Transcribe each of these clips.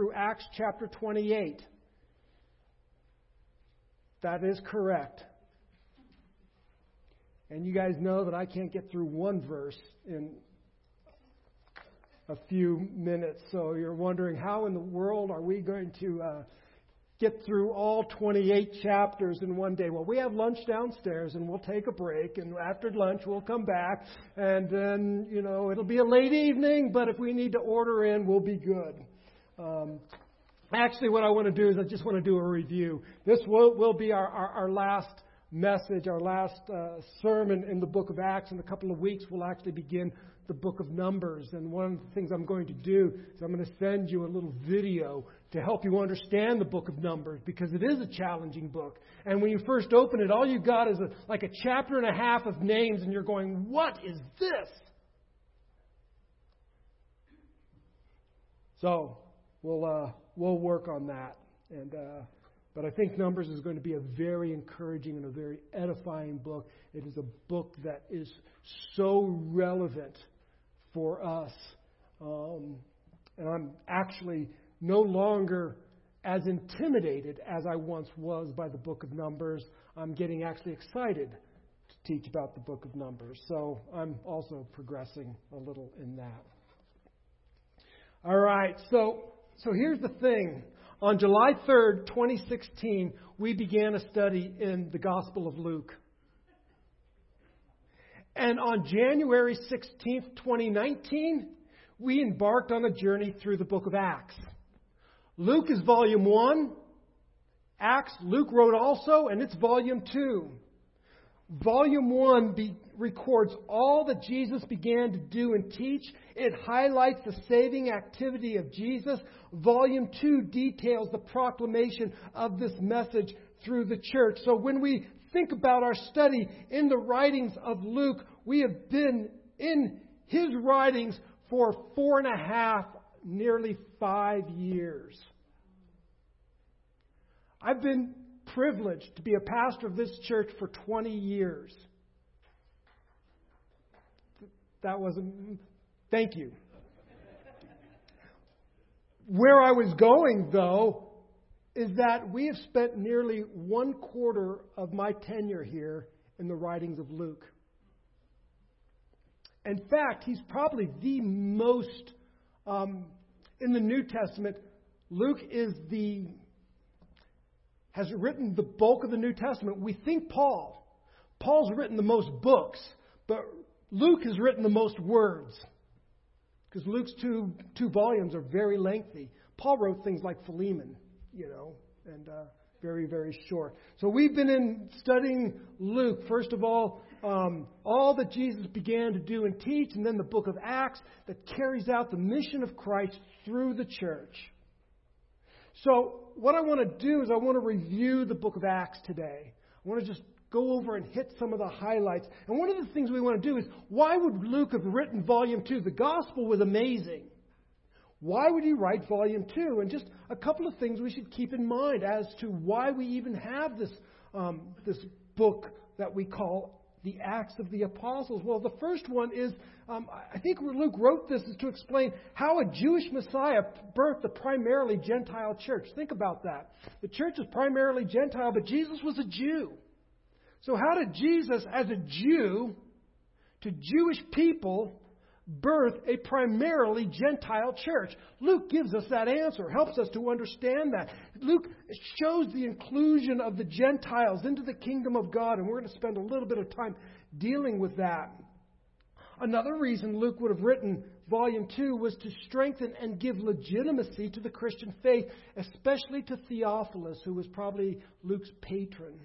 through Acts chapter 28. That is correct. And you guys know that I can't get through one verse in a few minutes. So you're wondering how in the world are we going to uh, get through all 28 chapters in one day? Well, we have lunch downstairs and we'll take a break. And after lunch, we'll come back. And then, you know, it'll be a late evening, but if we need to order in, we'll be good. Um, actually, what I want to do is I just want to do a review. This will, will be our, our, our last message, our last uh, sermon in the book of Acts. In a couple of weeks, we'll actually begin the book of Numbers. And one of the things I'm going to do is I'm going to send you a little video to help you understand the book of Numbers because it is a challenging book. And when you first open it, all you got is a, like a chapter and a half of names, and you're going, What is this? So we'll, uh, we'll work on that. And. Uh, but I think Numbers is going to be a very encouraging and a very edifying book. It is a book that is so relevant for us. Um, and I'm actually no longer as intimidated as I once was by the book of Numbers. I'm getting actually excited to teach about the book of Numbers. So I'm also progressing a little in that. All right, so so here's the thing. On July 3rd, 2016, we began a study in the Gospel of Luke. And on January 16th, 2019, we embarked on a journey through the book of Acts. Luke is volume 1. Acts, Luke wrote also, and it's volume 2. Volume 1 be, records all that Jesus began to do and teach. It highlights the saving activity of Jesus. Volume 2 details the proclamation of this message through the church. So when we think about our study in the writings of Luke, we have been in his writings for four and a half, nearly five years. I've been privileged to be a pastor of this church for 20 years. That wasn't, thank you. Where I was going, though, is that we have spent nearly one quarter of my tenure here in the writings of Luke. In fact, he's probably the most, um, in the New Testament, Luke is the has written the bulk of the New Testament. We think Paul. Paul's written the most books, but Luke has written the most words. Because Luke's two, two volumes are very lengthy. Paul wrote things like Philemon, you know, and uh, very, very short. So we've been in studying Luke. First of all, um, all that Jesus began to do and teach, and then the book of Acts that carries out the mission of Christ through the church. So, what I want to do is I want to review the book of Acts today. I want to just go over and hit some of the highlights. And one of the things we want to do is why would Luke have written volume 2? The gospel was amazing. Why would he write volume 2? And just a couple of things we should keep in mind as to why we even have this, um, this book that we call the Acts of the Apostles? Well, the first one is um, I think Luke wrote this is to explain how a Jewish Messiah birthed a primarily Gentile church. Think about that. The church is primarily Gentile, but Jesus was a Jew. So, how did Jesus, as a Jew, to Jewish people, birth a primarily Gentile church? Luke gives us that answer, helps us to understand that. Luke shows the inclusion of the Gentiles into the kingdom of God, and we're going to spend a little bit of time dealing with that. Another reason Luke would have written volume 2 was to strengthen and give legitimacy to the Christian faith, especially to Theophilus, who was probably Luke's patron.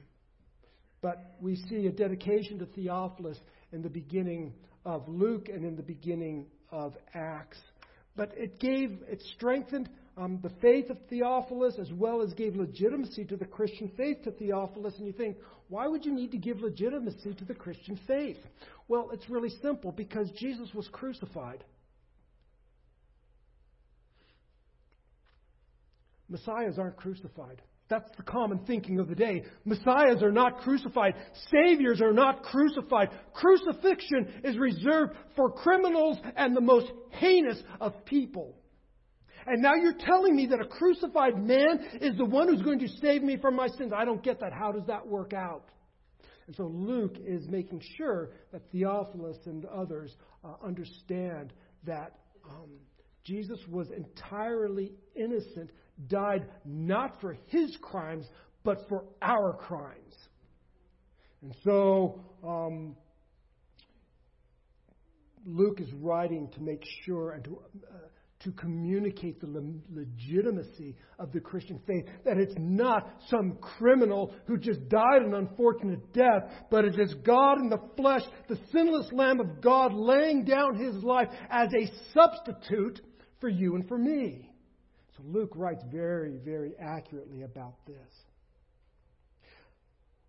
But we see a dedication to Theophilus in the beginning of Luke and in the beginning of Acts. But it gave, it strengthened um, the faith of Theophilus as well as gave legitimacy to the Christian faith to Theophilus. And you think, why would you need to give legitimacy to the Christian faith? Well, it's really simple because Jesus was crucified. Messiahs aren't crucified. That's the common thinking of the day. Messiahs are not crucified. Saviors are not crucified. Crucifixion is reserved for criminals and the most heinous of people. And now you're telling me that a crucified man is the one who's going to save me from my sins. I don't get that. How does that work out? And so Luke is making sure that Theophilus and others uh, understand that um, Jesus was entirely innocent, died not for his crimes, but for our crimes. And so um, Luke is writing to make sure and to, uh, to communicate the le- legitimacy of the Christian faith. That it's not some criminal who just died an unfortunate death, but it is God in the flesh, the sinless Lamb of God, laying down his life as a substitute for you and for me. So Luke writes very, very accurately about this.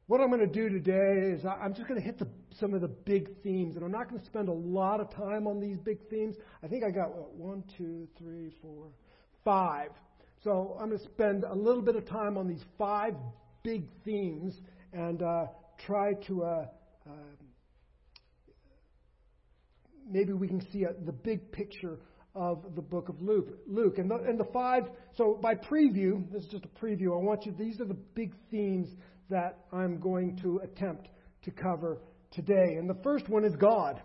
What I'm going to do today is I'm just going to hit the, some of the big themes, and I'm not going to spend a lot of time on these big themes. I think I got what, one, two, three, four, five. So I'm going to spend a little bit of time on these five big themes and uh, try to uh, uh, maybe we can see a, the big picture of the book of Luke. Luke and the, and the five. So by preview, this is just a preview. I want you. These are the big themes that I'm going to attempt to cover today. And the first one is God.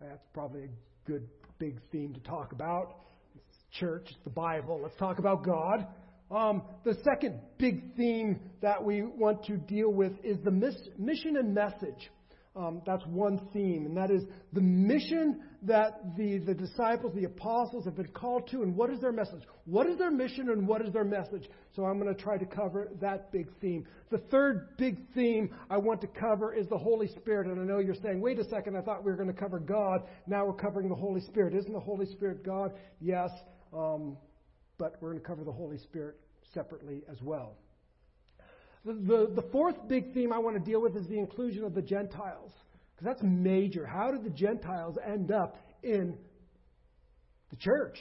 That's probably a good big theme to talk about. It's church, it's the Bible. Let's talk about God. Um, the second big theme that we want to deal with is the miss- mission and message um, that's one theme, and that is the mission that the, the disciples, the apostles, have been called to, and what is their message? What is their mission, and what is their message? So I'm going to try to cover that big theme. The third big theme I want to cover is the Holy Spirit, and I know you're saying, wait a second, I thought we were going to cover God. Now we're covering the Holy Spirit. Isn't the Holy Spirit God? Yes, um, but we're going to cover the Holy Spirit separately as well. The, the, fourth big theme I want to deal with is the inclusion of the Gentiles. Because that's major. How did the Gentiles end up in the church?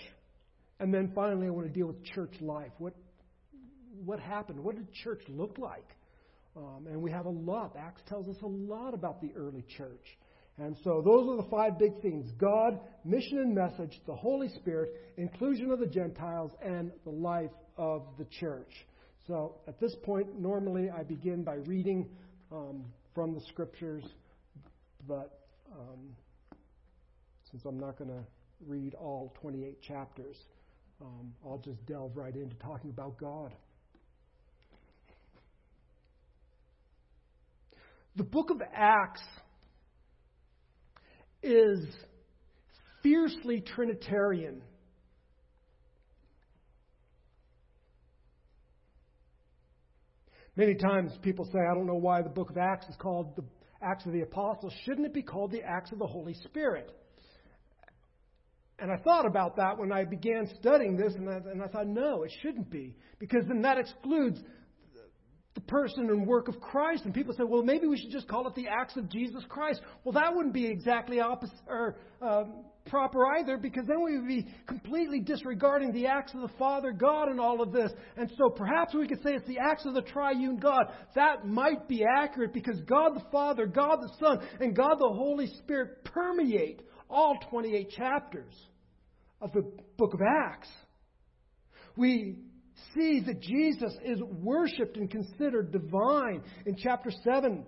And then finally, I want to deal with church life. What, what happened? What did church look like? Um, and we have a lot. Acts tells us a lot about the early church. And so those are the five big themes God, mission and message, the Holy Spirit, inclusion of the Gentiles, and the life of the church. So at this point, normally I begin by reading um, from the scriptures, but um, since I'm not going to read all 28 chapters, um, I'll just delve right into talking about God. The book of Acts is fiercely Trinitarian. Many times people say, I don't know why the book of Acts is called the Acts of the Apostles. Shouldn't it be called the Acts of the Holy Spirit? And I thought about that when I began studying this, and I, and I thought, no, it shouldn't be, because then that excludes the person and work of Christ. And people say, well, maybe we should just call it the acts of Jesus Christ. Well, that wouldn't be exactly opposite or um, proper either, because then we would be completely disregarding the acts of the Father God in all of this. And so perhaps we could say it's the acts of the triune God. That might be accurate because God the Father, God the Son, and God the Holy Spirit permeate all 28 chapters of the book of Acts. We see that Jesus is worshiped and considered divine. In chapter 7,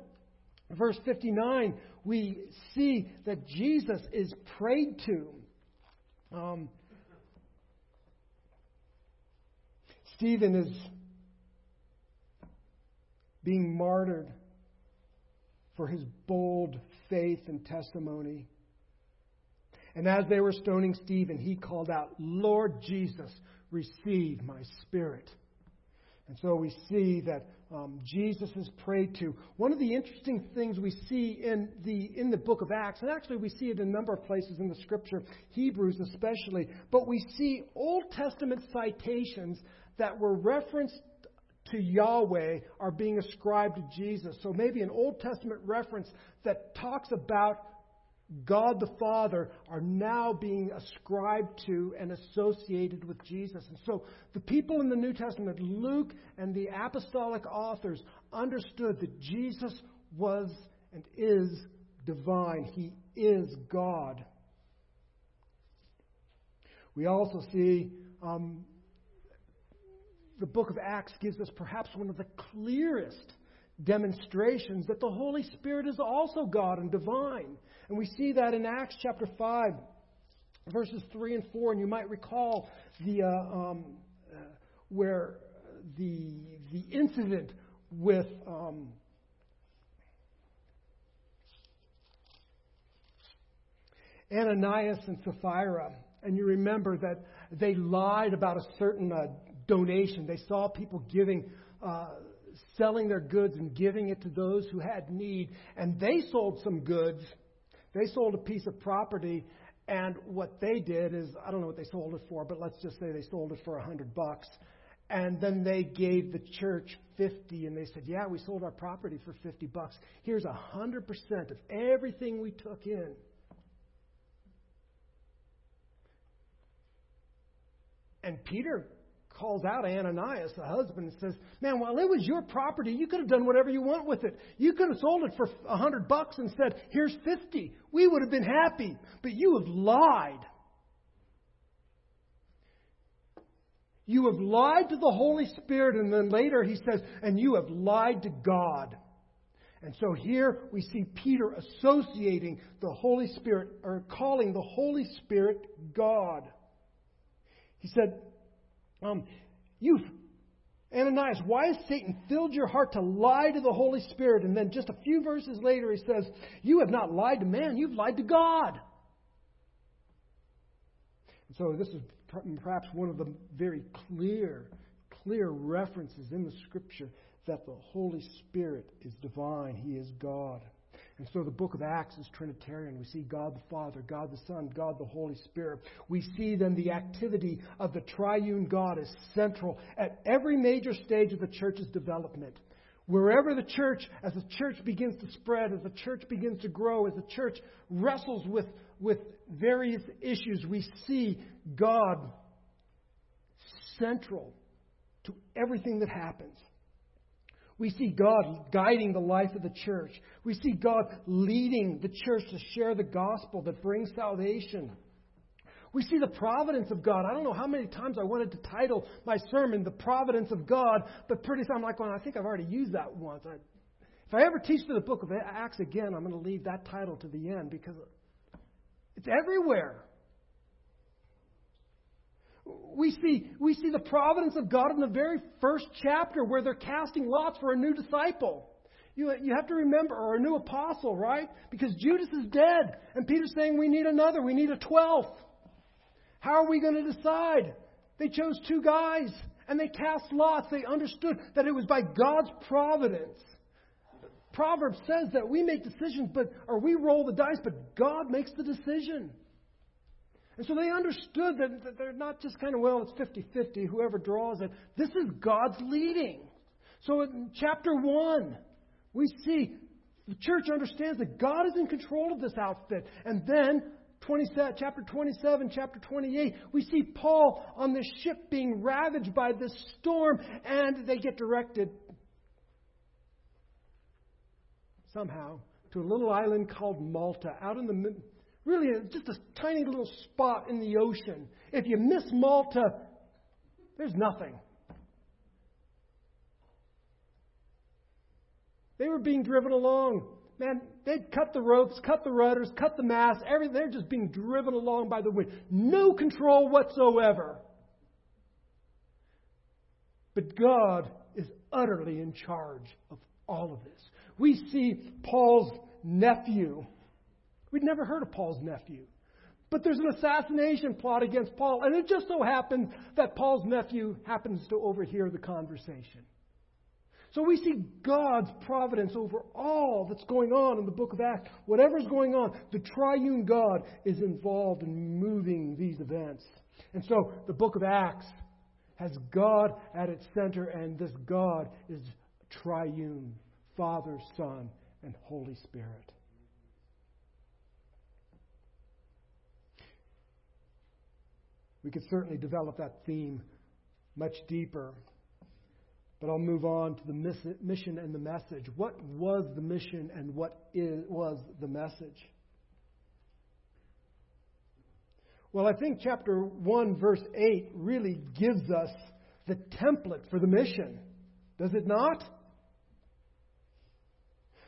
verse 59, we see that Jesus is prayed to. Um, Stephen is being martyred for his bold faith and testimony. And as they were stoning Stephen, he called out, Lord Jesus, receive my spirit. And so we see that um, Jesus is prayed to. One of the interesting things we see in the, in the book of Acts, and actually we see it in a number of places in the scripture, Hebrews especially, but we see Old Testament citations that were referenced to Yahweh are being ascribed to Jesus. So maybe an Old Testament reference that talks about God the Father are now being ascribed to and associated with Jesus. And so the people in the New Testament, Luke and the apostolic authors, understood that Jesus was and is divine. He is God. We also see um, the book of Acts gives us perhaps one of the clearest demonstrations that the Holy Spirit is also God and divine. And we see that in Acts chapter 5, verses 3 and 4. And you might recall the, uh, um, uh, where the, the incident with. Um, Ananias and Sapphira, and you remember that they lied about a certain uh, donation. They saw people giving, uh, selling their goods and giving it to those who had need. And they sold some goods. They sold a piece of property. And what they did is, I don't know what they sold it for, but let's just say they sold it for a hundred bucks. And then they gave the church 50 and they said, yeah, we sold our property for 50 bucks. Here's a 100% of everything we took in. And Peter calls out Ananias, the husband, and says, Man, while it was your property, you could have done whatever you want with it. You could have sold it for a hundred bucks and said, Here's fifty. We would have been happy. But you have lied. You have lied to the Holy Spirit, and then later he says, and you have lied to God. And so here we see Peter associating the Holy Spirit, or calling the Holy Spirit God. He said, um, You, Ananias, why has Satan filled your heart to lie to the Holy Spirit? And then just a few verses later, he says, You have not lied to man, you've lied to God. And so this is perhaps one of the very clear, clear references in the Scripture that the Holy Spirit is divine, He is God. And so the book of Acts is Trinitarian. We see God the Father, God the Son, God the Holy Spirit. We see then the activity of the triune God is central at every major stage of the church's development. Wherever the church, as the church begins to spread, as the church begins to grow, as the church wrestles with, with various issues, we see God central to everything that happens. We see God guiding the life of the church. We see God leading the church to share the gospel that brings salvation. We see the providence of God. I don't know how many times I wanted to title my sermon The Providence of God, but pretty soon I'm like, well, I think I've already used that once. I, if I ever teach through the book of Acts again, I'm going to leave that title to the end because it's everywhere. We see, we see the providence of God in the very first chapter where they're casting lots for a new disciple. You, you have to remember, or a new apostle, right? Because Judas is dead, and Peter's saying we need another, we need a twelfth. How are we going to decide? They chose two guys, and they cast lots. They understood that it was by God's providence. Proverbs says that we make decisions, but or we roll the dice, but God makes the decision. And so they understood that they're not just kind of, well, it's 50 50, whoever draws it. This is God's leading. So in chapter 1, we see the church understands that God is in control of this outfit. And then, 27, chapter 27, chapter 28, we see Paul on the ship being ravaged by this storm, and they get directed somehow to a little island called Malta out in the Really, just a tiny little spot in the ocean. If you miss Malta, there's nothing. They were being driven along. Man, they'd cut the ropes, cut the rudders, cut the mast, everything. They're just being driven along by the wind. No control whatsoever. But God is utterly in charge of all of this. We see Paul's nephew We'd never heard of Paul's nephew. But there's an assassination plot against Paul, and it just so happens that Paul's nephew happens to overhear the conversation. So we see God's providence over all that's going on in the book of Acts. Whatever's going on, the triune God is involved in moving these events. And so the book of Acts has God at its center, and this God is triune Father, Son, and Holy Spirit. We could certainly develop that theme much deeper. But I'll move on to the mission and the message. What was the mission and what is, was the message? Well, I think chapter 1, verse 8 really gives us the template for the mission. Does it not?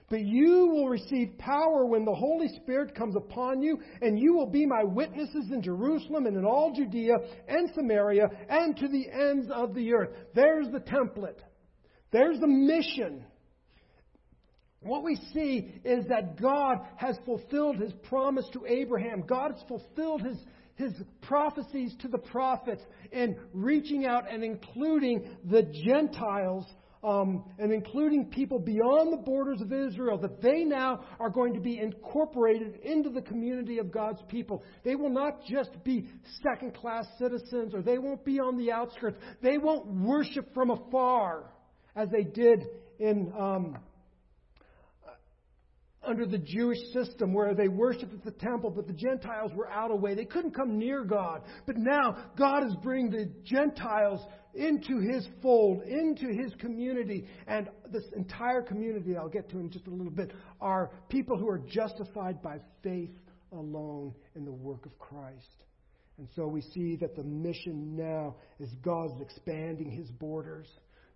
But you will receive power when the Holy Spirit comes upon you, and you will be my witnesses in Jerusalem and in all Judea and Samaria and to the ends of the earth. There's the template. There's the mission. What we see is that God has fulfilled his promise to Abraham. God has fulfilled his, his prophecies to the prophets in reaching out and including the Gentiles um, and including people beyond the borders of Israel, that they now are going to be incorporated into the community of God's people. They will not just be second class citizens or they won't be on the outskirts. They won't worship from afar as they did in. Um, under the Jewish system where they worshiped at the temple, but the Gentiles were out of way. They couldn't come near God. But now God is bringing the Gentiles into his fold, into his community. And this entire community, I'll get to in just a little bit, are people who are justified by faith alone in the work of Christ. And so we see that the mission now is God's expanding his borders.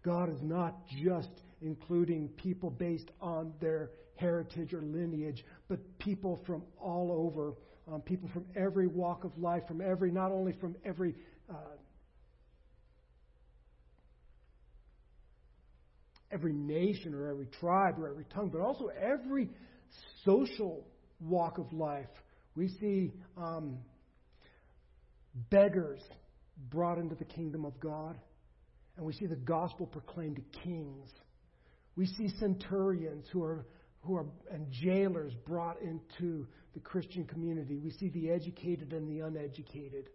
God is not just including people based on their heritage or lineage, but people from all over, um, people from every walk of life, from every, not only from every uh, every nation or every tribe or every tongue, but also every social walk of life. We see um, beggars brought into the kingdom of God, and we see the gospel proclaimed to kings. We see centurions who are who are and jailers brought into the Christian community. We see the educated and the uneducated.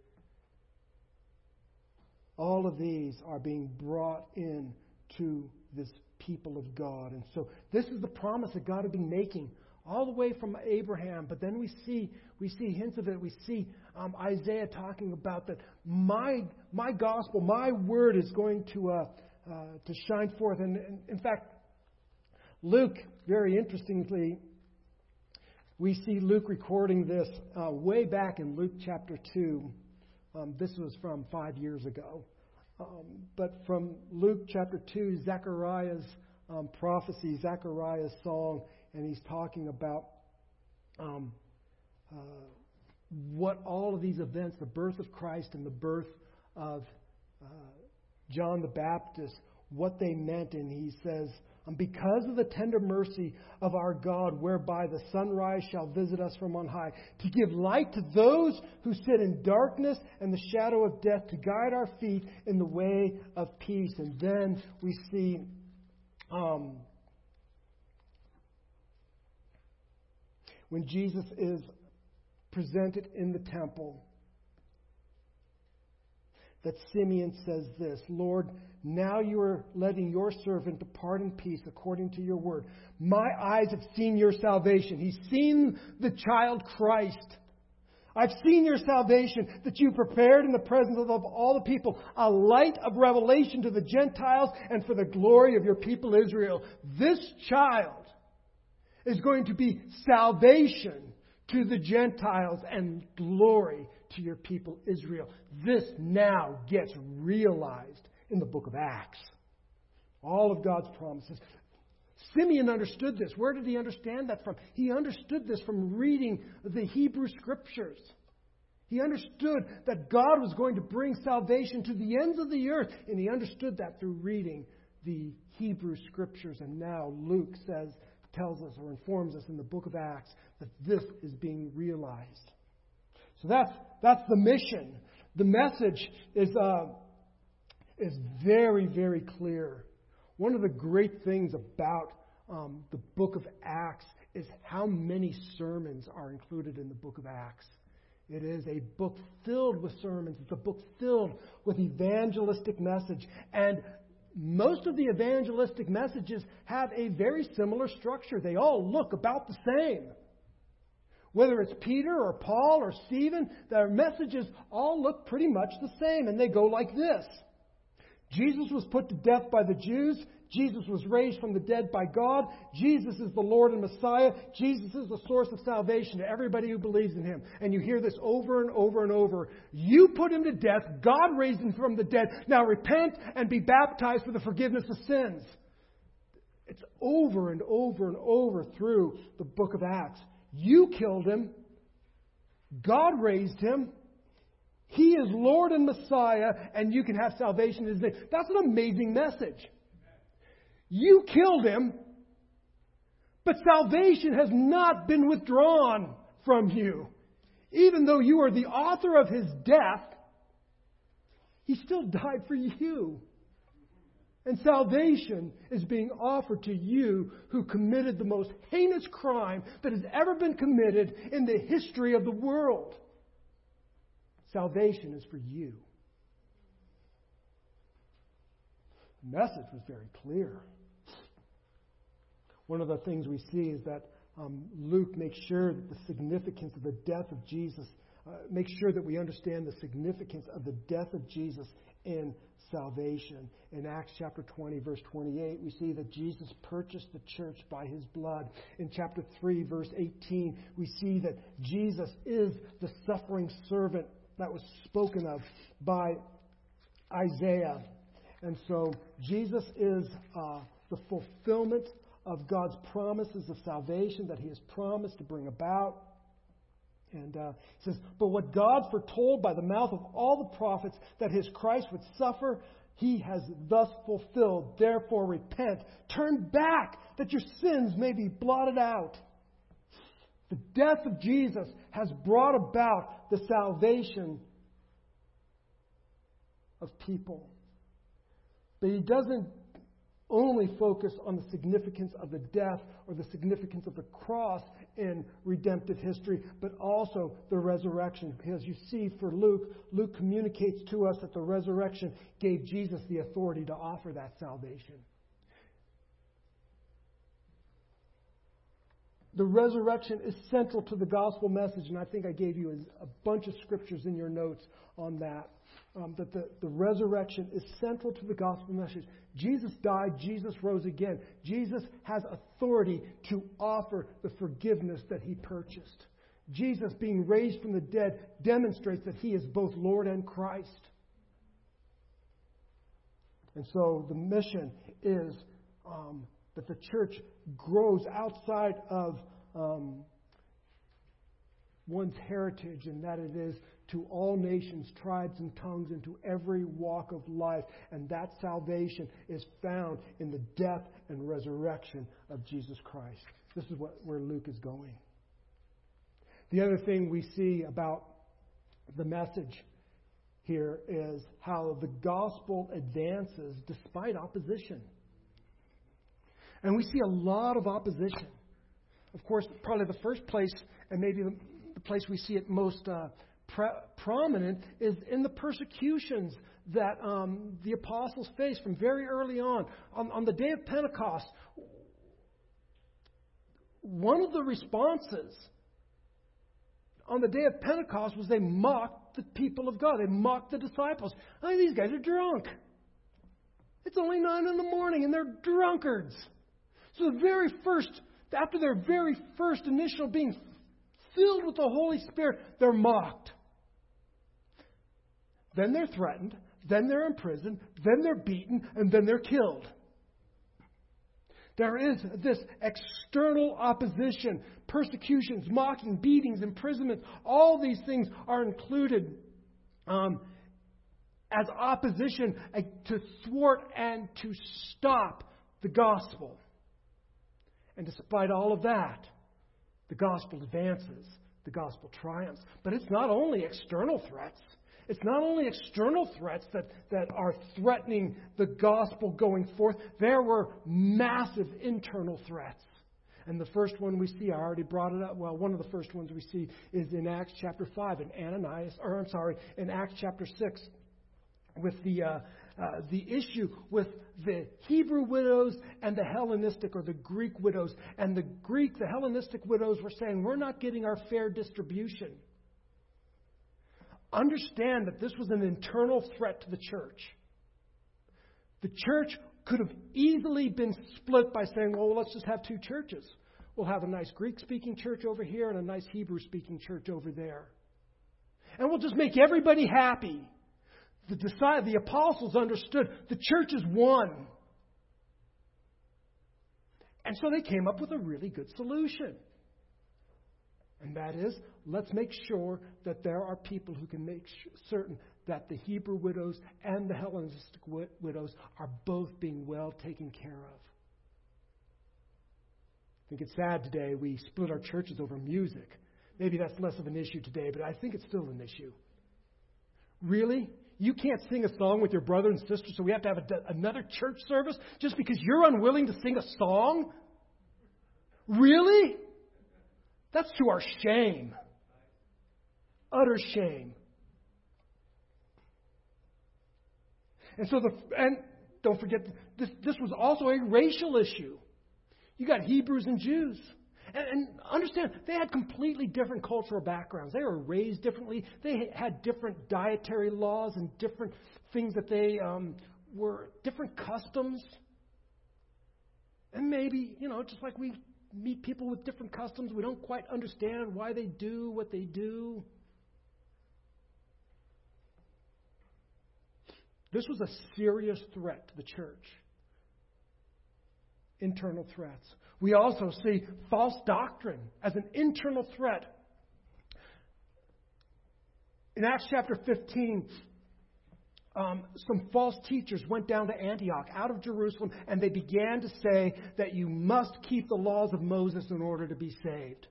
All of these are being brought in to this people of God. And so this is the promise that God had been making all the way from Abraham. But then we see we see hints of it. We see um, Isaiah talking about that my my gospel, my word is going to uh, uh, to shine forth. And, and in fact, Luke, very interestingly, we see Luke recording this uh, way back in Luke chapter two. Um, this was from five years ago. Um, but from Luke chapter 2, Zechariah's um, prophecy, Zechariah's song, and he's talking about um, uh, what all of these events, the birth of Christ and the birth of uh, John the Baptist, what they meant. And he says, and because of the tender mercy of our God, whereby the sunrise shall visit us from on high, to give light to those who sit in darkness and the shadow of death, to guide our feet in the way of peace. And then we see um, when Jesus is presented in the temple, that Simeon says this Lord, now you are letting your servant depart in peace according to your word. My eyes have seen your salvation. He's seen the child Christ. I've seen your salvation that you prepared in the presence of all the people, a light of revelation to the Gentiles and for the glory of your people Israel. This child is going to be salvation to the Gentiles and glory to your people Israel. This now gets realized in the book of Acts. All of God's promises. Simeon understood this. Where did he understand that from? He understood this from reading the Hebrew Scriptures. He understood that God was going to bring salvation to the ends of the earth, and he understood that through reading the Hebrew Scriptures. And now Luke says, tells us or informs us in the book of Acts that this is being realized. That's, that's the mission. The message is, uh, is very, very clear. One of the great things about um, the book of Acts is how many sermons are included in the book of Acts. It is a book filled with sermons. It's a book filled with evangelistic message. And most of the evangelistic messages have a very similar structure. They all look about the same. Whether it's Peter or Paul or Stephen, their messages all look pretty much the same, and they go like this Jesus was put to death by the Jews. Jesus was raised from the dead by God. Jesus is the Lord and Messiah. Jesus is the source of salvation to everybody who believes in him. And you hear this over and over and over. You put him to death. God raised him from the dead. Now repent and be baptized for the forgiveness of sins. It's over and over and over through the book of Acts. You killed him. God raised him. He is Lord and Messiah, and you can have salvation in His name. That's an amazing message. You killed Him, but salvation has not been withdrawn from you. Even though you are the author of His death, He still died for you. And salvation is being offered to you who committed the most heinous crime that has ever been committed in the history of the world. Salvation is for you. The message was very clear. One of the things we see is that um, Luke makes sure that the significance of the death of Jesus, uh, makes sure that we understand the significance of the death of Jesus in salvation. In Acts chapter 20, verse 28, we see that Jesus purchased the church by his blood. In chapter 3, verse 18, we see that Jesus is the suffering servant that was spoken of by Isaiah. And so Jesus is uh, the fulfillment of God's promises of salvation that He has promised to bring about. And uh, he says, But what God foretold by the mouth of all the prophets that His Christ would suffer, He has thus fulfilled. Therefore, repent. Turn back that your sins may be blotted out the death of Jesus has brought about the salvation of people. But he doesn't only focus on the significance of the death or the significance of the cross in redemptive history, but also the resurrection. Because you see, for Luke, Luke communicates to us that the resurrection gave Jesus the authority to offer that salvation. The resurrection is central to the gospel message, and I think I gave you a bunch of scriptures in your notes on that. Um, that the, the resurrection is central to the gospel message. Jesus died, Jesus rose again. Jesus has authority to offer the forgiveness that he purchased. Jesus, being raised from the dead, demonstrates that he is both Lord and Christ. And so the mission is um, that the church grows outside of um, one's heritage, and that it is to all nations, tribes, and tongues, and to every walk of life. And that salvation is found in the death and resurrection of Jesus Christ. This is what, where Luke is going. The other thing we see about the message here is how the gospel advances despite opposition. And we see a lot of opposition. Of course, probably the first place, and maybe the, place we see it most uh, pre- prominent, is in the persecutions that um, the apostles faced from very early on. on. On the day of Pentecost, one of the responses on the day of Pentecost was they mocked the people of God. They mocked the disciples. I mean, these guys are drunk. It's only nine in the morning and they're drunkards. So the very first, after their very first initial being filled with the Holy Spirit, they're mocked. Then they're threatened. Then they're imprisoned. Then they're beaten. And then they're killed. There is this external opposition, persecutions, mocking, beatings, imprisonment. All these things are included um, as opposition uh, to thwart and to stop the gospel. And despite all of that, the gospel advances, the gospel triumphs. But it's not only external threats. It's not only external threats that, that are threatening the gospel going forth. There were massive internal threats. And the first one we see, I already brought it up. Well, one of the first ones we see is in Acts chapter 5, in Ananias, or I'm sorry, in Acts chapter 6, with the, uh, uh, the issue with the Hebrew widows and the Hellenistic or the Greek widows. And the Greek, the Hellenistic widows were saying, We're not getting our fair distribution. Understand that this was an internal threat to the church. The church could have easily been split by saying, well, let's just have two churches. We'll have a nice Greek speaking church over here and a nice Hebrew speaking church over there. And we'll just make everybody happy. The, the apostles understood the church is one. And so they came up with a really good solution. And that is, let's make sure that there are people who can make certain that the Hebrew widows and the Hellenistic widows are both being well taken care of. I think it's sad today we split our churches over music. Maybe that's less of an issue today, but I think it's still an issue. Really? You can't sing a song with your brother and sister, so we have to have another church service just because you're unwilling to sing a song? Really? That's to our shame. Utter shame. And so the and don't forget this this was also a racial issue. You got Hebrews and Jews. And, and, understand, they had completely different cultural backgrounds. They were raised differently. They had different dietary laws and different things that they um, were, different customs. And maybe, you know, just like we meet people with different customs, we don't quite understand why they do what they do. This was a serious threat to the church. Internal threats. We also see false doctrine as an internal threat. In Acts chapter 15, um, some false teachers went down to Antioch out of Jerusalem and they began to say that you must keep the laws of Moses in order to be saved.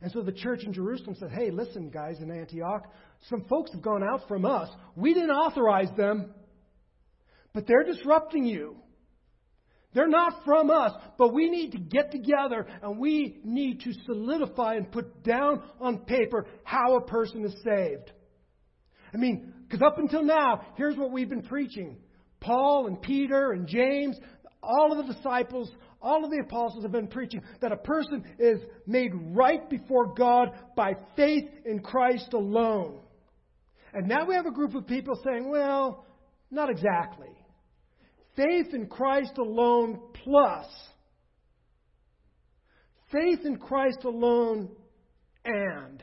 And so the church in Jerusalem said, hey, listen, guys in Antioch, some folks have gone out from us. We didn't authorize them, but they're disrupting you. They're not from us, but we need to get together and we need to solidify and put down on paper how a person is saved. I mean, because up until now, here's what we've been preaching. Paul and Peter and James, all of the disciples, all of the apostles have been preaching that a person is made right before God by faith in Christ alone. And now we have a group of people saying, well, not exactly faith in Christ alone plus faith in Christ alone and.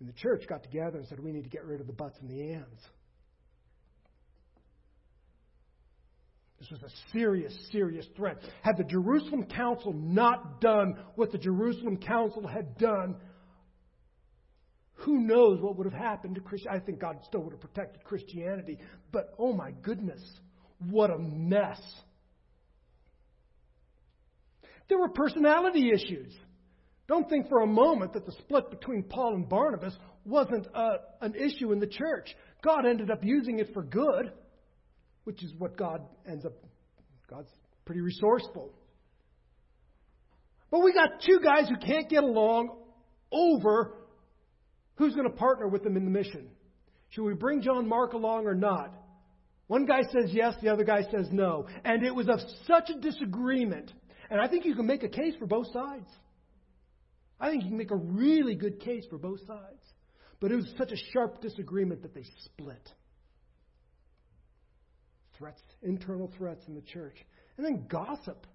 And the church got together and said, we need to get rid of the buts and the ands. This was a serious, serious threat. Had the Jerusalem Council not done what the Jerusalem Council had done, who knows what would have happened to Christianity? I think God still would have protected Christianity. But oh my goodness, what a mess. There were personality issues. Don't think for a moment that the split between Paul and Barnabas wasn't a, uh, an issue in the church. God ended up using it for good, which is what God ends up. God's pretty resourceful. But we got two guys who can't get along over Who's going to partner with them in the mission? Should we bring John Mark along or not? One guy says yes, the other guy says no. And it was of such a disagreement. And I think you can make a case for both sides. I think you can make a really good case for both sides. But it was such a sharp disagreement that they split. Threats, internal threats in the church. And then gossip.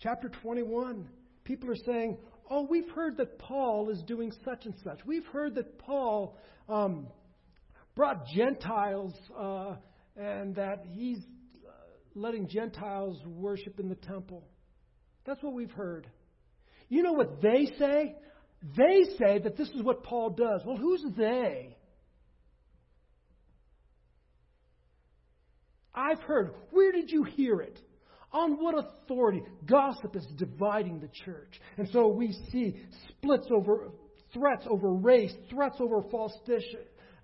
Chapter 21. People are saying, oh, we've heard that Paul is doing such and such. We've heard that Paul um, brought Gentiles uh, and that he's uh, letting Gentiles worship in the temple. That's what we've heard. You know what they say? They say that this is what Paul does. Well, who's they? I've heard. Where did you hear it? On what authority? Gossip is dividing the church. And so we see splits over threats over race, threats over false, dish,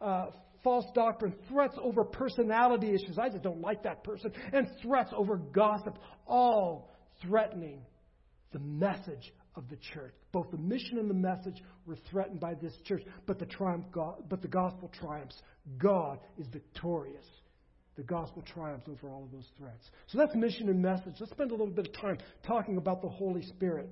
uh, false doctrine, threats over personality issues. I just don't like that person. And threats over gossip, all threatening the message of the church. Both the mission and the message were threatened by this church, but the triumph, God, but the gospel triumphs. God is victorious the gospel triumphs over all of those threats. So that's mission and message. Let's spend a little bit of time talking about the Holy Spirit.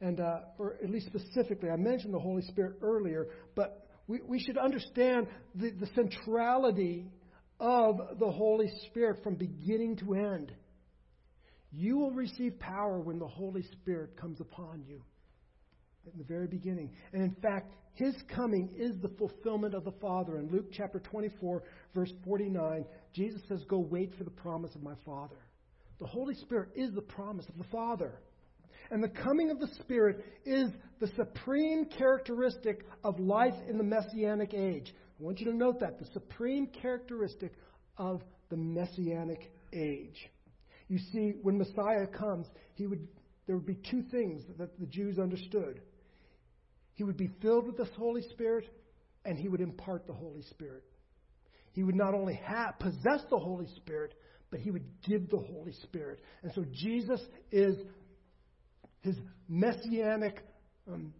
And, uh, or at least specifically, I mentioned the Holy Spirit earlier, but we, we should understand the, the centrality of the Holy Spirit from beginning to end. You will receive power when the Holy Spirit comes upon you in the very beginning. And in fact, his coming is the fulfillment of the Father. In Luke chapter 24, verse 49, Jesus says, Go wait for the promise of my Father. The Holy Spirit is the promise of the Father. And the coming of the Spirit is the supreme characteristic of life in the Messianic age. I want you to note that the supreme characteristic of the Messianic age. You see, when Messiah comes, he would, there would be two things that the Jews understood. He would be filled with the Holy Spirit, and he would impart the Holy Spirit. He would not only have, possess the Holy Spirit, but he would give the Holy Spirit. And so Jesus is his messianic um,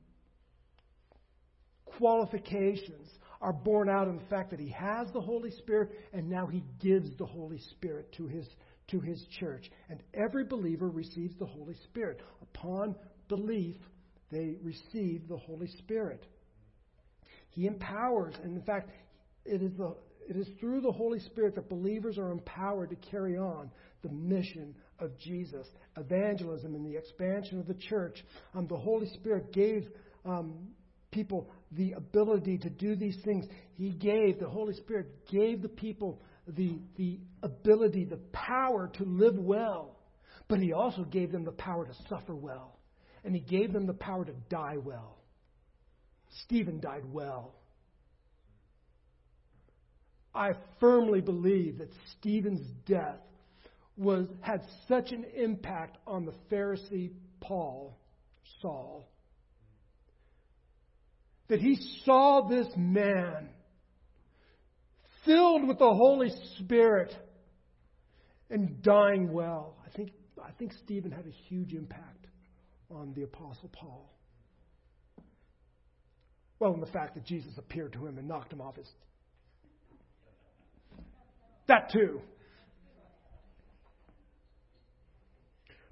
qualifications are born out in the fact that he has the Holy Spirit and now he gives the Holy Spirit to his, to his church. And every believer receives the Holy Spirit. Upon belief, they receive the Holy Spirit. He empowers, and in fact, it is, the, it is through the Holy Spirit that believers are empowered to carry on the mission of Jesus, evangelism, and the expansion of the church. Um, the Holy Spirit gave um, people the ability to do these things. He gave, the Holy Spirit gave the people the, the ability, the power to live well. But He also gave them the power to suffer well. And He gave them the power to die well. Stephen died well. I firmly believe that Stephen's death was, had such an impact on the Pharisee Paul, Saul, that he saw this man filled with the Holy Spirit and dying well. I think, I think Stephen had a huge impact on the Apostle Paul. Well, in the fact that Jesus appeared to him and knocked him off his. That too.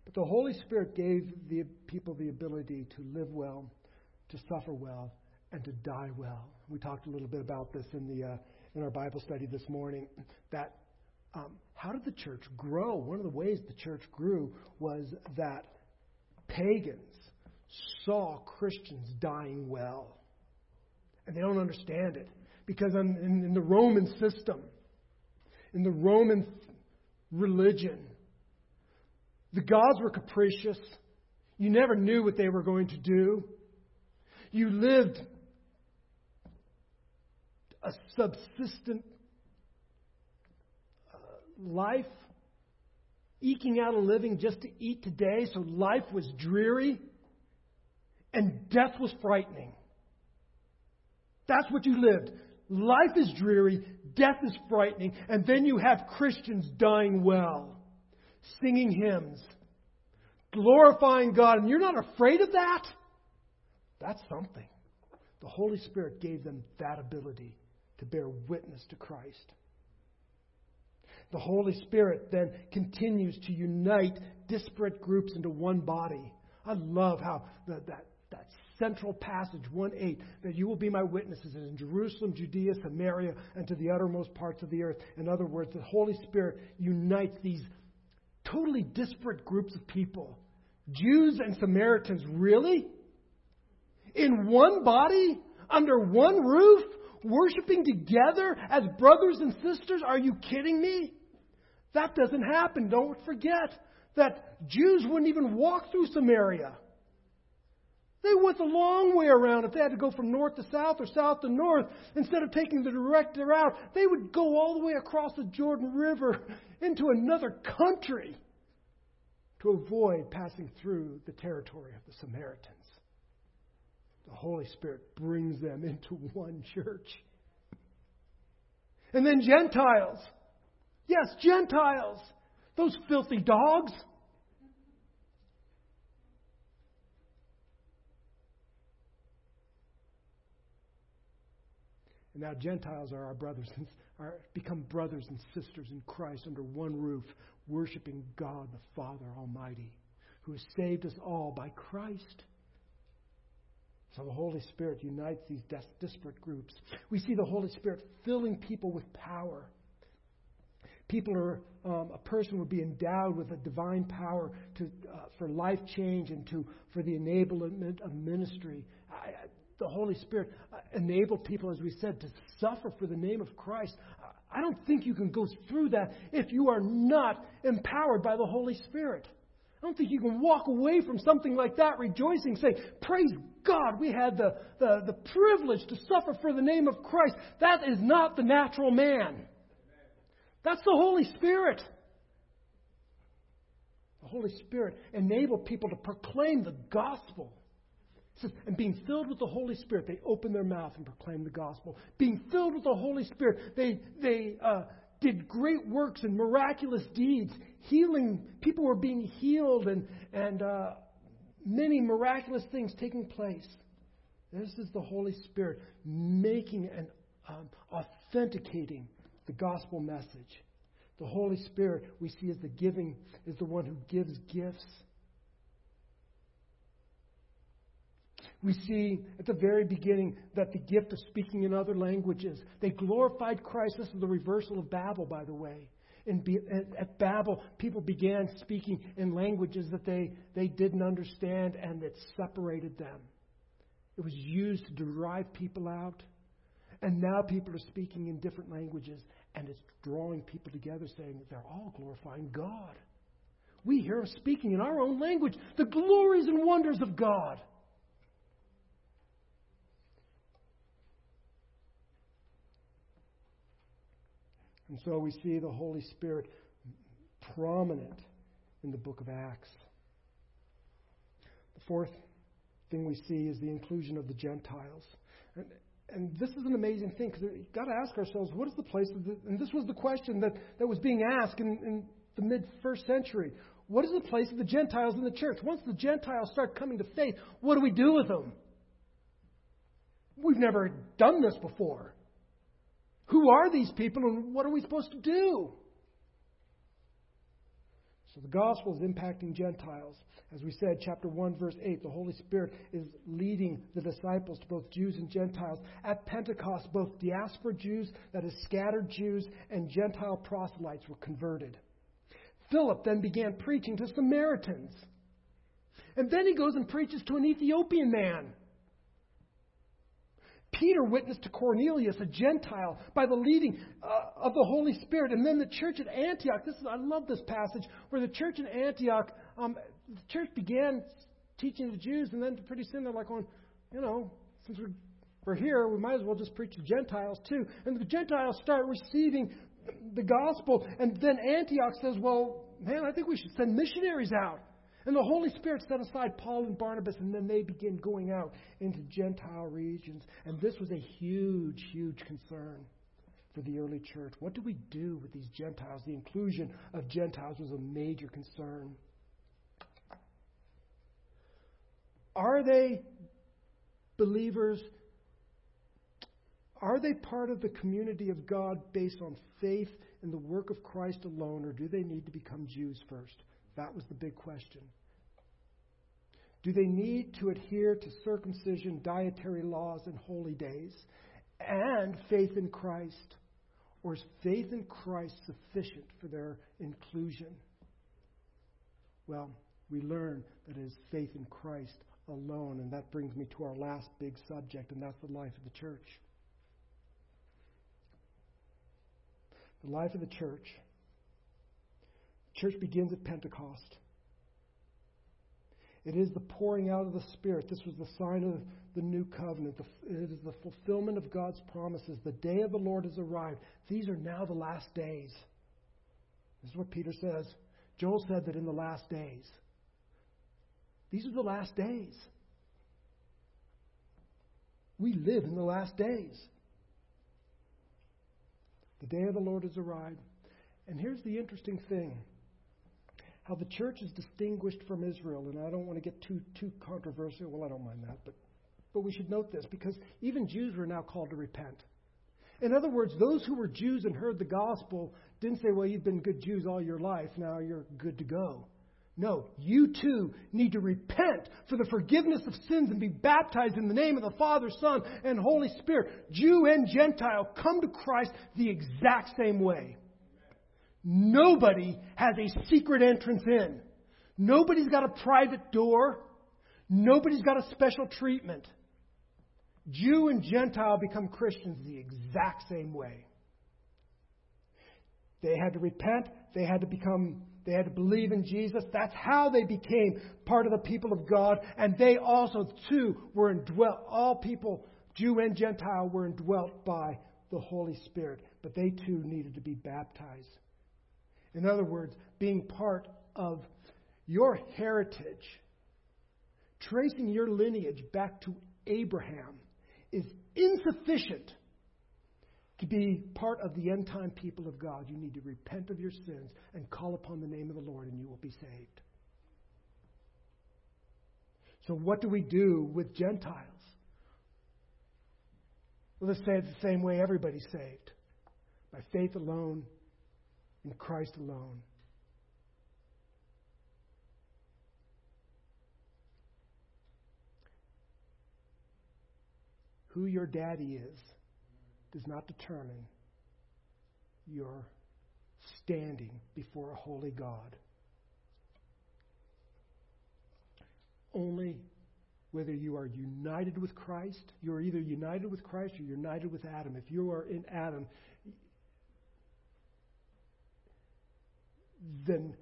But the Holy Spirit gave the people the ability to live well, to suffer well, and to die well. We talked a little bit about this in the uh, in our Bible study this morning. That um, how did the church grow? One of the ways the church grew was that pagans saw Christians dying well, and they don't understand it because in, in, in the Roman system, in the Roman religion, the gods were capricious. You never knew what they were going to do. You lived a subsistent uh, life, eking out a living just to eat today, so life was dreary, and death was frightening. That's what you lived. Life is dreary, death is frightening, and then you have Christians dying well, singing hymns, glorifying God, and you're not afraid of that? That's something. The Holy Spirit gave them that ability to bear witness to Christ. The Holy Spirit then continues to unite disparate groups into one body. I love how the, that, that central passage, 1 8, that you will be my witnesses in Jerusalem, Judea, Samaria, and to the uttermost parts of the earth. In other words, the Holy Spirit unites these totally disparate groups of people Jews and Samaritans, really? In one body? Under one roof? Worshiping together as brothers and sisters? Are you kidding me? That doesn't happen. Don't forget that Jews wouldn't even walk through Samaria. They went the long way around. If they had to go from north to south or south to north, instead of taking the direct route, they would go all the way across the Jordan River into another country to avoid passing through the territory of the Samaritans the Holy Spirit brings them into one church. And then Gentiles. Yes, Gentiles. Those filthy dogs. And now Gentiles are our brothers and are become brothers and sisters in Christ under one roof, worshiping God the Father Almighty, who has saved us all by Christ So the Holy Spirit unites these disparate groups. We see the Holy Spirit filling people with power. People are, um, a person would be endowed with a divine power to, uh, for life change and to, for the enablement of ministry. I, the Holy Spirit uh, enabled people, as we said, to suffer for the name of Christ. I don't think you can go through that if you are not empowered by the Holy Spirit. I don't think you can walk away from something like that rejoicing, saying, Praise God, we had the, the, the privilege to suffer for the name of Christ. That is not the natural man. That's the Holy Spirit. The Holy Spirit enabled people to proclaim the gospel. Says, and being filled with the Holy Spirit, they opened their mouth and proclaimed the gospel. Being filled with the Holy Spirit, they, they uh, did great works and miraculous deeds, healing. People were being healed and, and uh, many miraculous things taking place. This is the Holy Spirit making and um, authenticating the gospel message. The Holy Spirit we see as the giving, is the one who gives gifts. We see at the very beginning that the gift of speaking in other languages, they glorified Christ. This is the reversal of Babel, by the way. In, at Babel, people began speaking in languages that they, they didn't understand and that separated them. It was used to drive people out. And now people are speaking in different languages, and it's drawing people together, saying they're all glorifying God. We hear speaking in our own language the glories and wonders of God. And so we see the Holy Spirit prominent in the book of Acts. The fourth thing we see is the inclusion of the Gentiles. And, and this is an amazing thing because we've got to ask ourselves what is the place of the. And this was the question that, that was being asked in, in the mid first century. What is the place of the Gentiles in the church? Once the Gentiles start coming to faith, what do we do with them? We've never done this before. Who are these people and what are we supposed to do? So the gospel is impacting Gentiles. As we said, chapter 1, verse 8, the Holy Spirit is leading the disciples to both Jews and Gentiles. At Pentecost, both diaspora Jews, that is, scattered Jews, and Gentile proselytes were converted. Philip then began preaching to Samaritans. And then he goes and preaches to an Ethiopian man. Peter witnessed to Cornelius, a Gentile, by the leading uh, of the Holy Spirit. And then the church at Antioch, this is, I love this passage, where the church in Antioch, um, the church began teaching the Jews, and then pretty soon they're like going, you know, since we're, we're here, we might as well just preach to Gentiles too. And the Gentiles start receiving the gospel. And then Antioch says, well, man, I think we should send missionaries out. And the Holy Spirit set aside Paul and Barnabas, and then they begin going out into Gentile regions. And this was a huge, huge concern for the early church. What do we do with these Gentiles? The inclusion of Gentiles was a major concern. Are they believers? Are they part of the community of God based on faith in the work of Christ alone, or do they need to become Jews first? That was the big question. Do they need to adhere to circumcision, dietary laws, and holy days, and faith in Christ? Or is faith in Christ sufficient for their inclusion? Well, we learn that it is faith in Christ alone, and that brings me to our last big subject, and that's the life of the church. The life of the church Church begins at Pentecost. It is the pouring out of the Spirit. This was the sign of the new covenant. It is the fulfillment of God's promises. The day of the Lord has arrived. These are now the last days. This is what Peter says. Joel said that in the last days. These are the last days. We live in the last days. The day of the Lord has arrived. And here's the interesting thing how the church is distinguished from Israel. And I don't want to get too too controversial. Well, I don't mind that, but but we should note this because even Jews were now called to repent. In other words, those who were Jews and heard the gospel didn't say, "Well, you've been good Jews all your life. Now you're good to go." No, you too need to repent for the forgiveness of sins and be baptized in the name of the Father, Son, and Holy Spirit. Jew and Gentile come to Christ the exact same way. Nobody has a secret entrance in. Nobody's got a private door. Nobody's got a special treatment. Jew and Gentile become Christians the exact same way. They had to repent. They had to become, they had to believe in Jesus. That's how they became part of the people of God. And they also, too, were indwelt. All people, Jew and Gentile, were indwelt by the Holy Spirit. But they, too, needed to be baptized. In other words, being part of your heritage, tracing your lineage back to Abraham, is insufficient to be part of the end time people of God, you need to repent of your sins and call upon the name of the Lord, and you will be saved. So, what do we do with Gentiles? Well, let's say it the same way everybody's saved by faith alone, in Christ alone. Who your daddy is does not determine your standing before a holy God. Only whether you are united with Christ, you are either united with Christ or united with Adam. If you are in Adam, then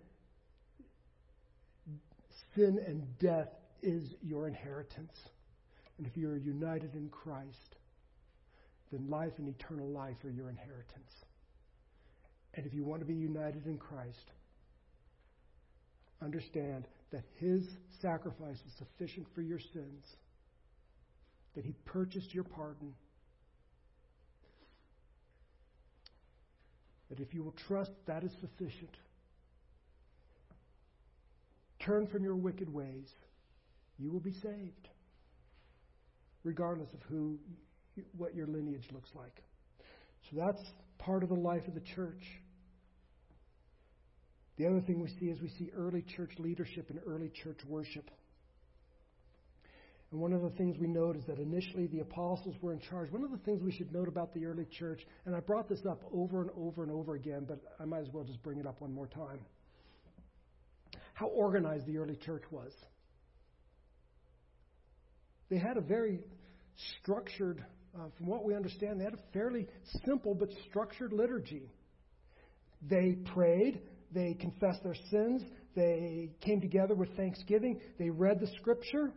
sin and death is your inheritance. And if you are united in Christ, then life and eternal life are your inheritance. And if you want to be united in Christ, understand that His sacrifice is sufficient for your sins, that He purchased your pardon, that if you will trust that is sufficient, turn from your wicked ways, you will be saved, regardless of who what your lineage looks like. So that's part of the life of the church. The other thing we see is we see early church leadership and early church worship. And one of the things we note is that initially the apostles were in charge. One of the things we should note about the early church, and I brought this up over and over and over again, but I might as well just bring it up one more time. How organized the early church was. They had a very structured uh, from what we understand, they had a fairly simple but structured liturgy. They prayed, they confessed their sins, they came together with thanksgiving, they read the scripture.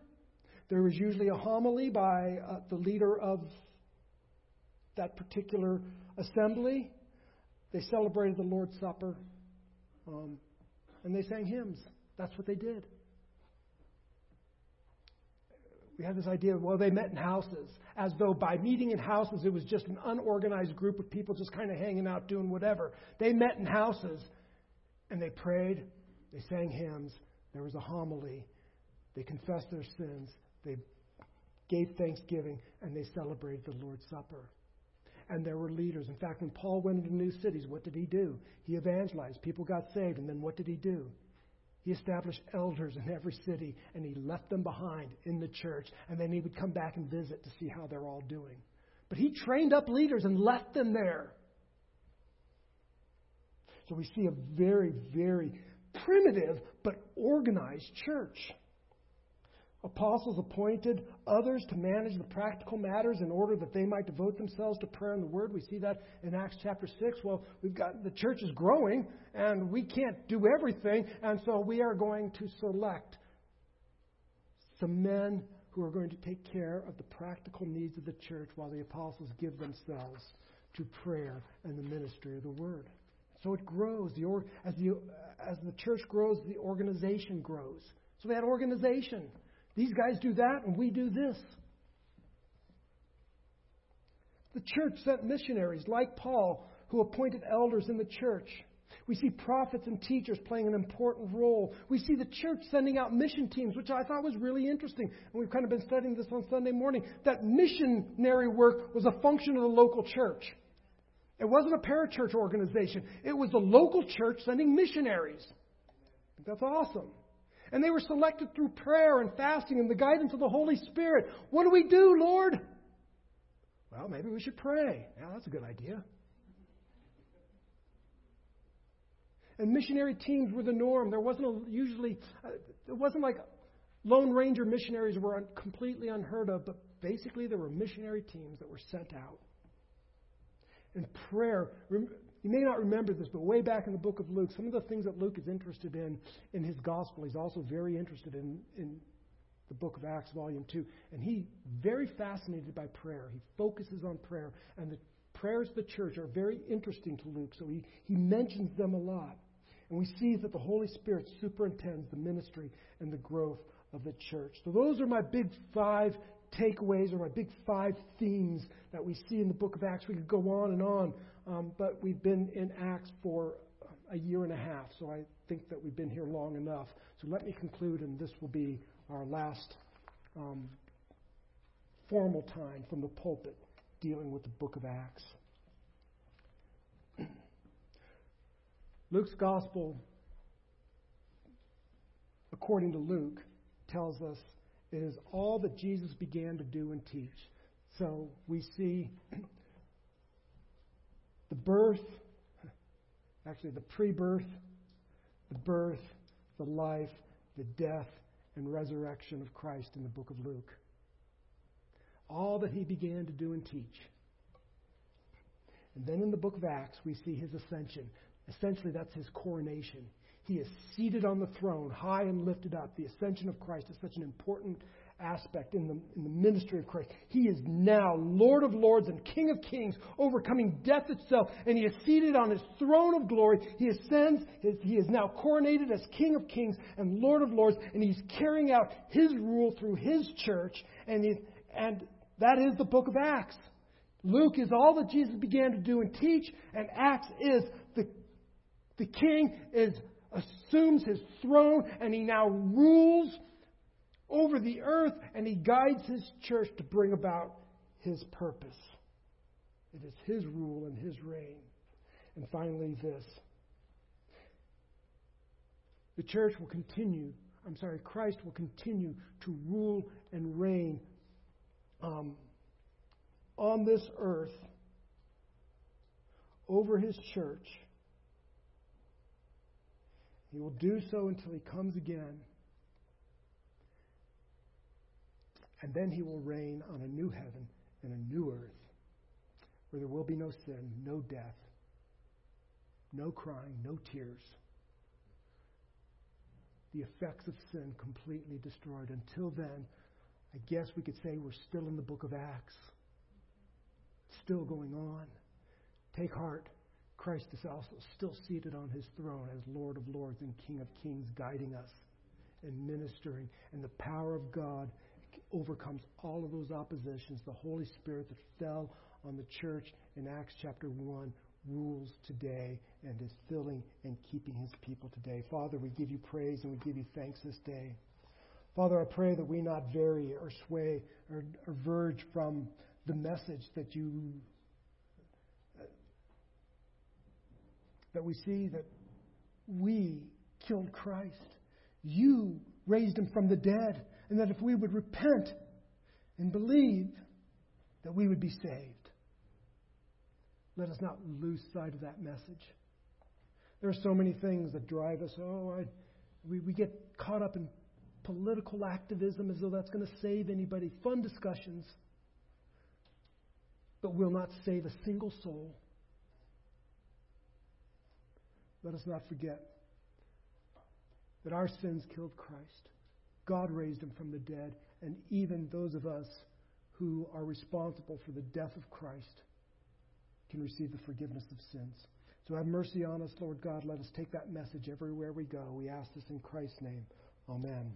There was usually a homily by uh, the leader of that particular assembly. They celebrated the Lord's Supper, um, and they sang hymns. That's what they did we have this idea of, well, they met in houses, as though by meeting in houses it was just an unorganized group of people just kind of hanging out doing whatever. They met in houses and they prayed, they sang hymns, there was a homily, they confessed their sins, they gave thanksgiving, and they celebrated the Lord's Supper. And there were leaders. In fact, when Paul went into new cities, what did he do? He evangelized. People got saved. And then what did he do? He established elders in every city and he left them behind in the church. And then he would come back and visit to see how they're all doing. But he trained up leaders and left them there. So we see a very, very primitive but organized church. Apostles appointed others to manage the practical matters in order that they might devote themselves to prayer and the word. We see that in Acts chapter 6. Well, we've got the church is growing and we can't do everything, and so we are going to select some men who are going to take care of the practical needs of the church while the apostles give themselves to prayer and the ministry of the word. So it grows. The or, as, the, as the church grows, the organization grows. So they had organization. These guys do that, and we do this. The church sent missionaries like Paul who appointed elders in the church. We see prophets and teachers playing an important role. We see the church sending out mission teams, which I thought was really interesting. And we've kind of been studying this on Sunday morning. That missionary work was a function of the local church. It wasn't a parachurch organization, it was the local church sending missionaries. That's awesome. And they were selected through prayer and fasting and the guidance of the Holy Spirit. What do we do, Lord? Well, maybe we should pray. Yeah, that's a good idea. And missionary teams were the norm. There wasn't a, usually, uh, it wasn't like Lone Ranger missionaries were un, completely unheard of, but basically there were missionary teams that were sent out. And prayer, you may not remember this, but way back in the book of Luke, some of the things that Luke is interested in in his gospel, he's also very interested in, in the book of Acts, volume 2. And he very fascinated by prayer. He focuses on prayer. And the prayers of the church are very interesting to Luke, so he, he mentions them a lot. And we see that the Holy Spirit superintends the ministry and the growth of the church. So those are my big five takeaways or my big five themes that we see in the book of Acts. We could go on and on, um, but we've been in Acts for a year and a half, so I think that we've been here long enough. So let me conclude, and this will be our last um, formal time from the pulpit dealing with the book of Acts. Luke's gospel, according to Luke, tells us it is all that Jesus began to do and teach. So we see the birth, actually the pre birth, the birth, the life, the death, and resurrection of Christ in the book of Luke. All that he began to do and teach. And then in the book of Acts, we see his ascension. Essentially, that's his coronation. He is seated on the throne, high and lifted up. The ascension of Christ is such an important aspect in the, in the ministry of Christ. He is now Lord of lords and King of kings, overcoming death itself, and he is seated on his throne of glory. He ascends, he is now coronated as King of kings and Lord of lords, and he's carrying out his rule through his church, and, he, and that is the book of Acts. Luke is all that Jesus began to do and teach, and Acts is the, the king is assumes his throne and he now rules over the earth and he guides his church to bring about his purpose. It is his rule and his reign. And finally, this the church will continue, I'm sorry, Christ will continue to rule and reign um, on this earth over his church. He will do so until he comes again. And then he will reign on a new heaven and a new earth where there will be no sin, no death, no crying, no tears. The effects of sin completely destroyed. Until then, I guess we could say we're still in the book of Acts. Still going on. Take heart. Christ is also still seated on his throne as Lord of Lords and King of Kings, guiding us and ministering. And the power of God overcomes all of those oppositions. The Holy Spirit that fell on the church in Acts chapter 1 rules today and is filling and keeping his people today. Father, we give you praise and we give you thanks this day. Father, I pray that we not vary or sway or, or verge from the message that you that we see that we killed Christ. You raised him from the dead and that if we would repent and believe, that we would be saved. Let us not lose sight of that message. There are so many things that drive us. Oh, I, we, we get caught up in political activism as though that's going to save anybody. Fun discussions, but will not save a single soul. Let us not forget that our sins killed Christ. God raised him from the dead, and even those of us who are responsible for the death of Christ can receive the forgiveness of sins. So have mercy on us, Lord God. Let us take that message everywhere we go. We ask this in Christ's name. Amen.